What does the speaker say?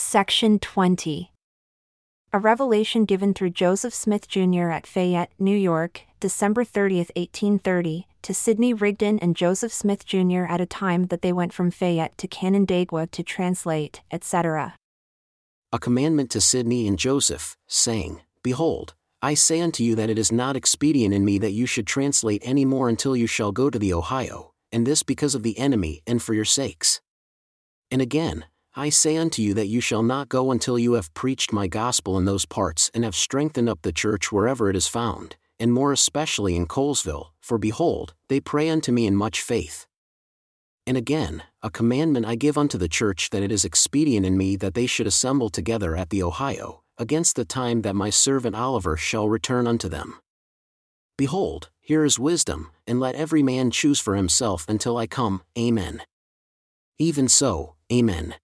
Section 20. A revelation given through Joseph Smith Jr. at Fayette, New York, December 30, 1830, to Sidney Rigdon and Joseph Smith Jr. at a time that they went from Fayette to Canandaigua to translate, etc. A commandment to Sidney and Joseph, saying, Behold, I say unto you that it is not expedient in me that you should translate any more until you shall go to the Ohio, and this because of the enemy and for your sakes. And again, I say unto you that you shall not go until you have preached my gospel in those parts and have strengthened up the church wherever it is found, and more especially in Colesville, for behold, they pray unto me in much faith. And again, a commandment I give unto the church that it is expedient in me that they should assemble together at the Ohio, against the time that my servant Oliver shall return unto them. Behold, here is wisdom, and let every man choose for himself until I come. Amen. Even so, Amen.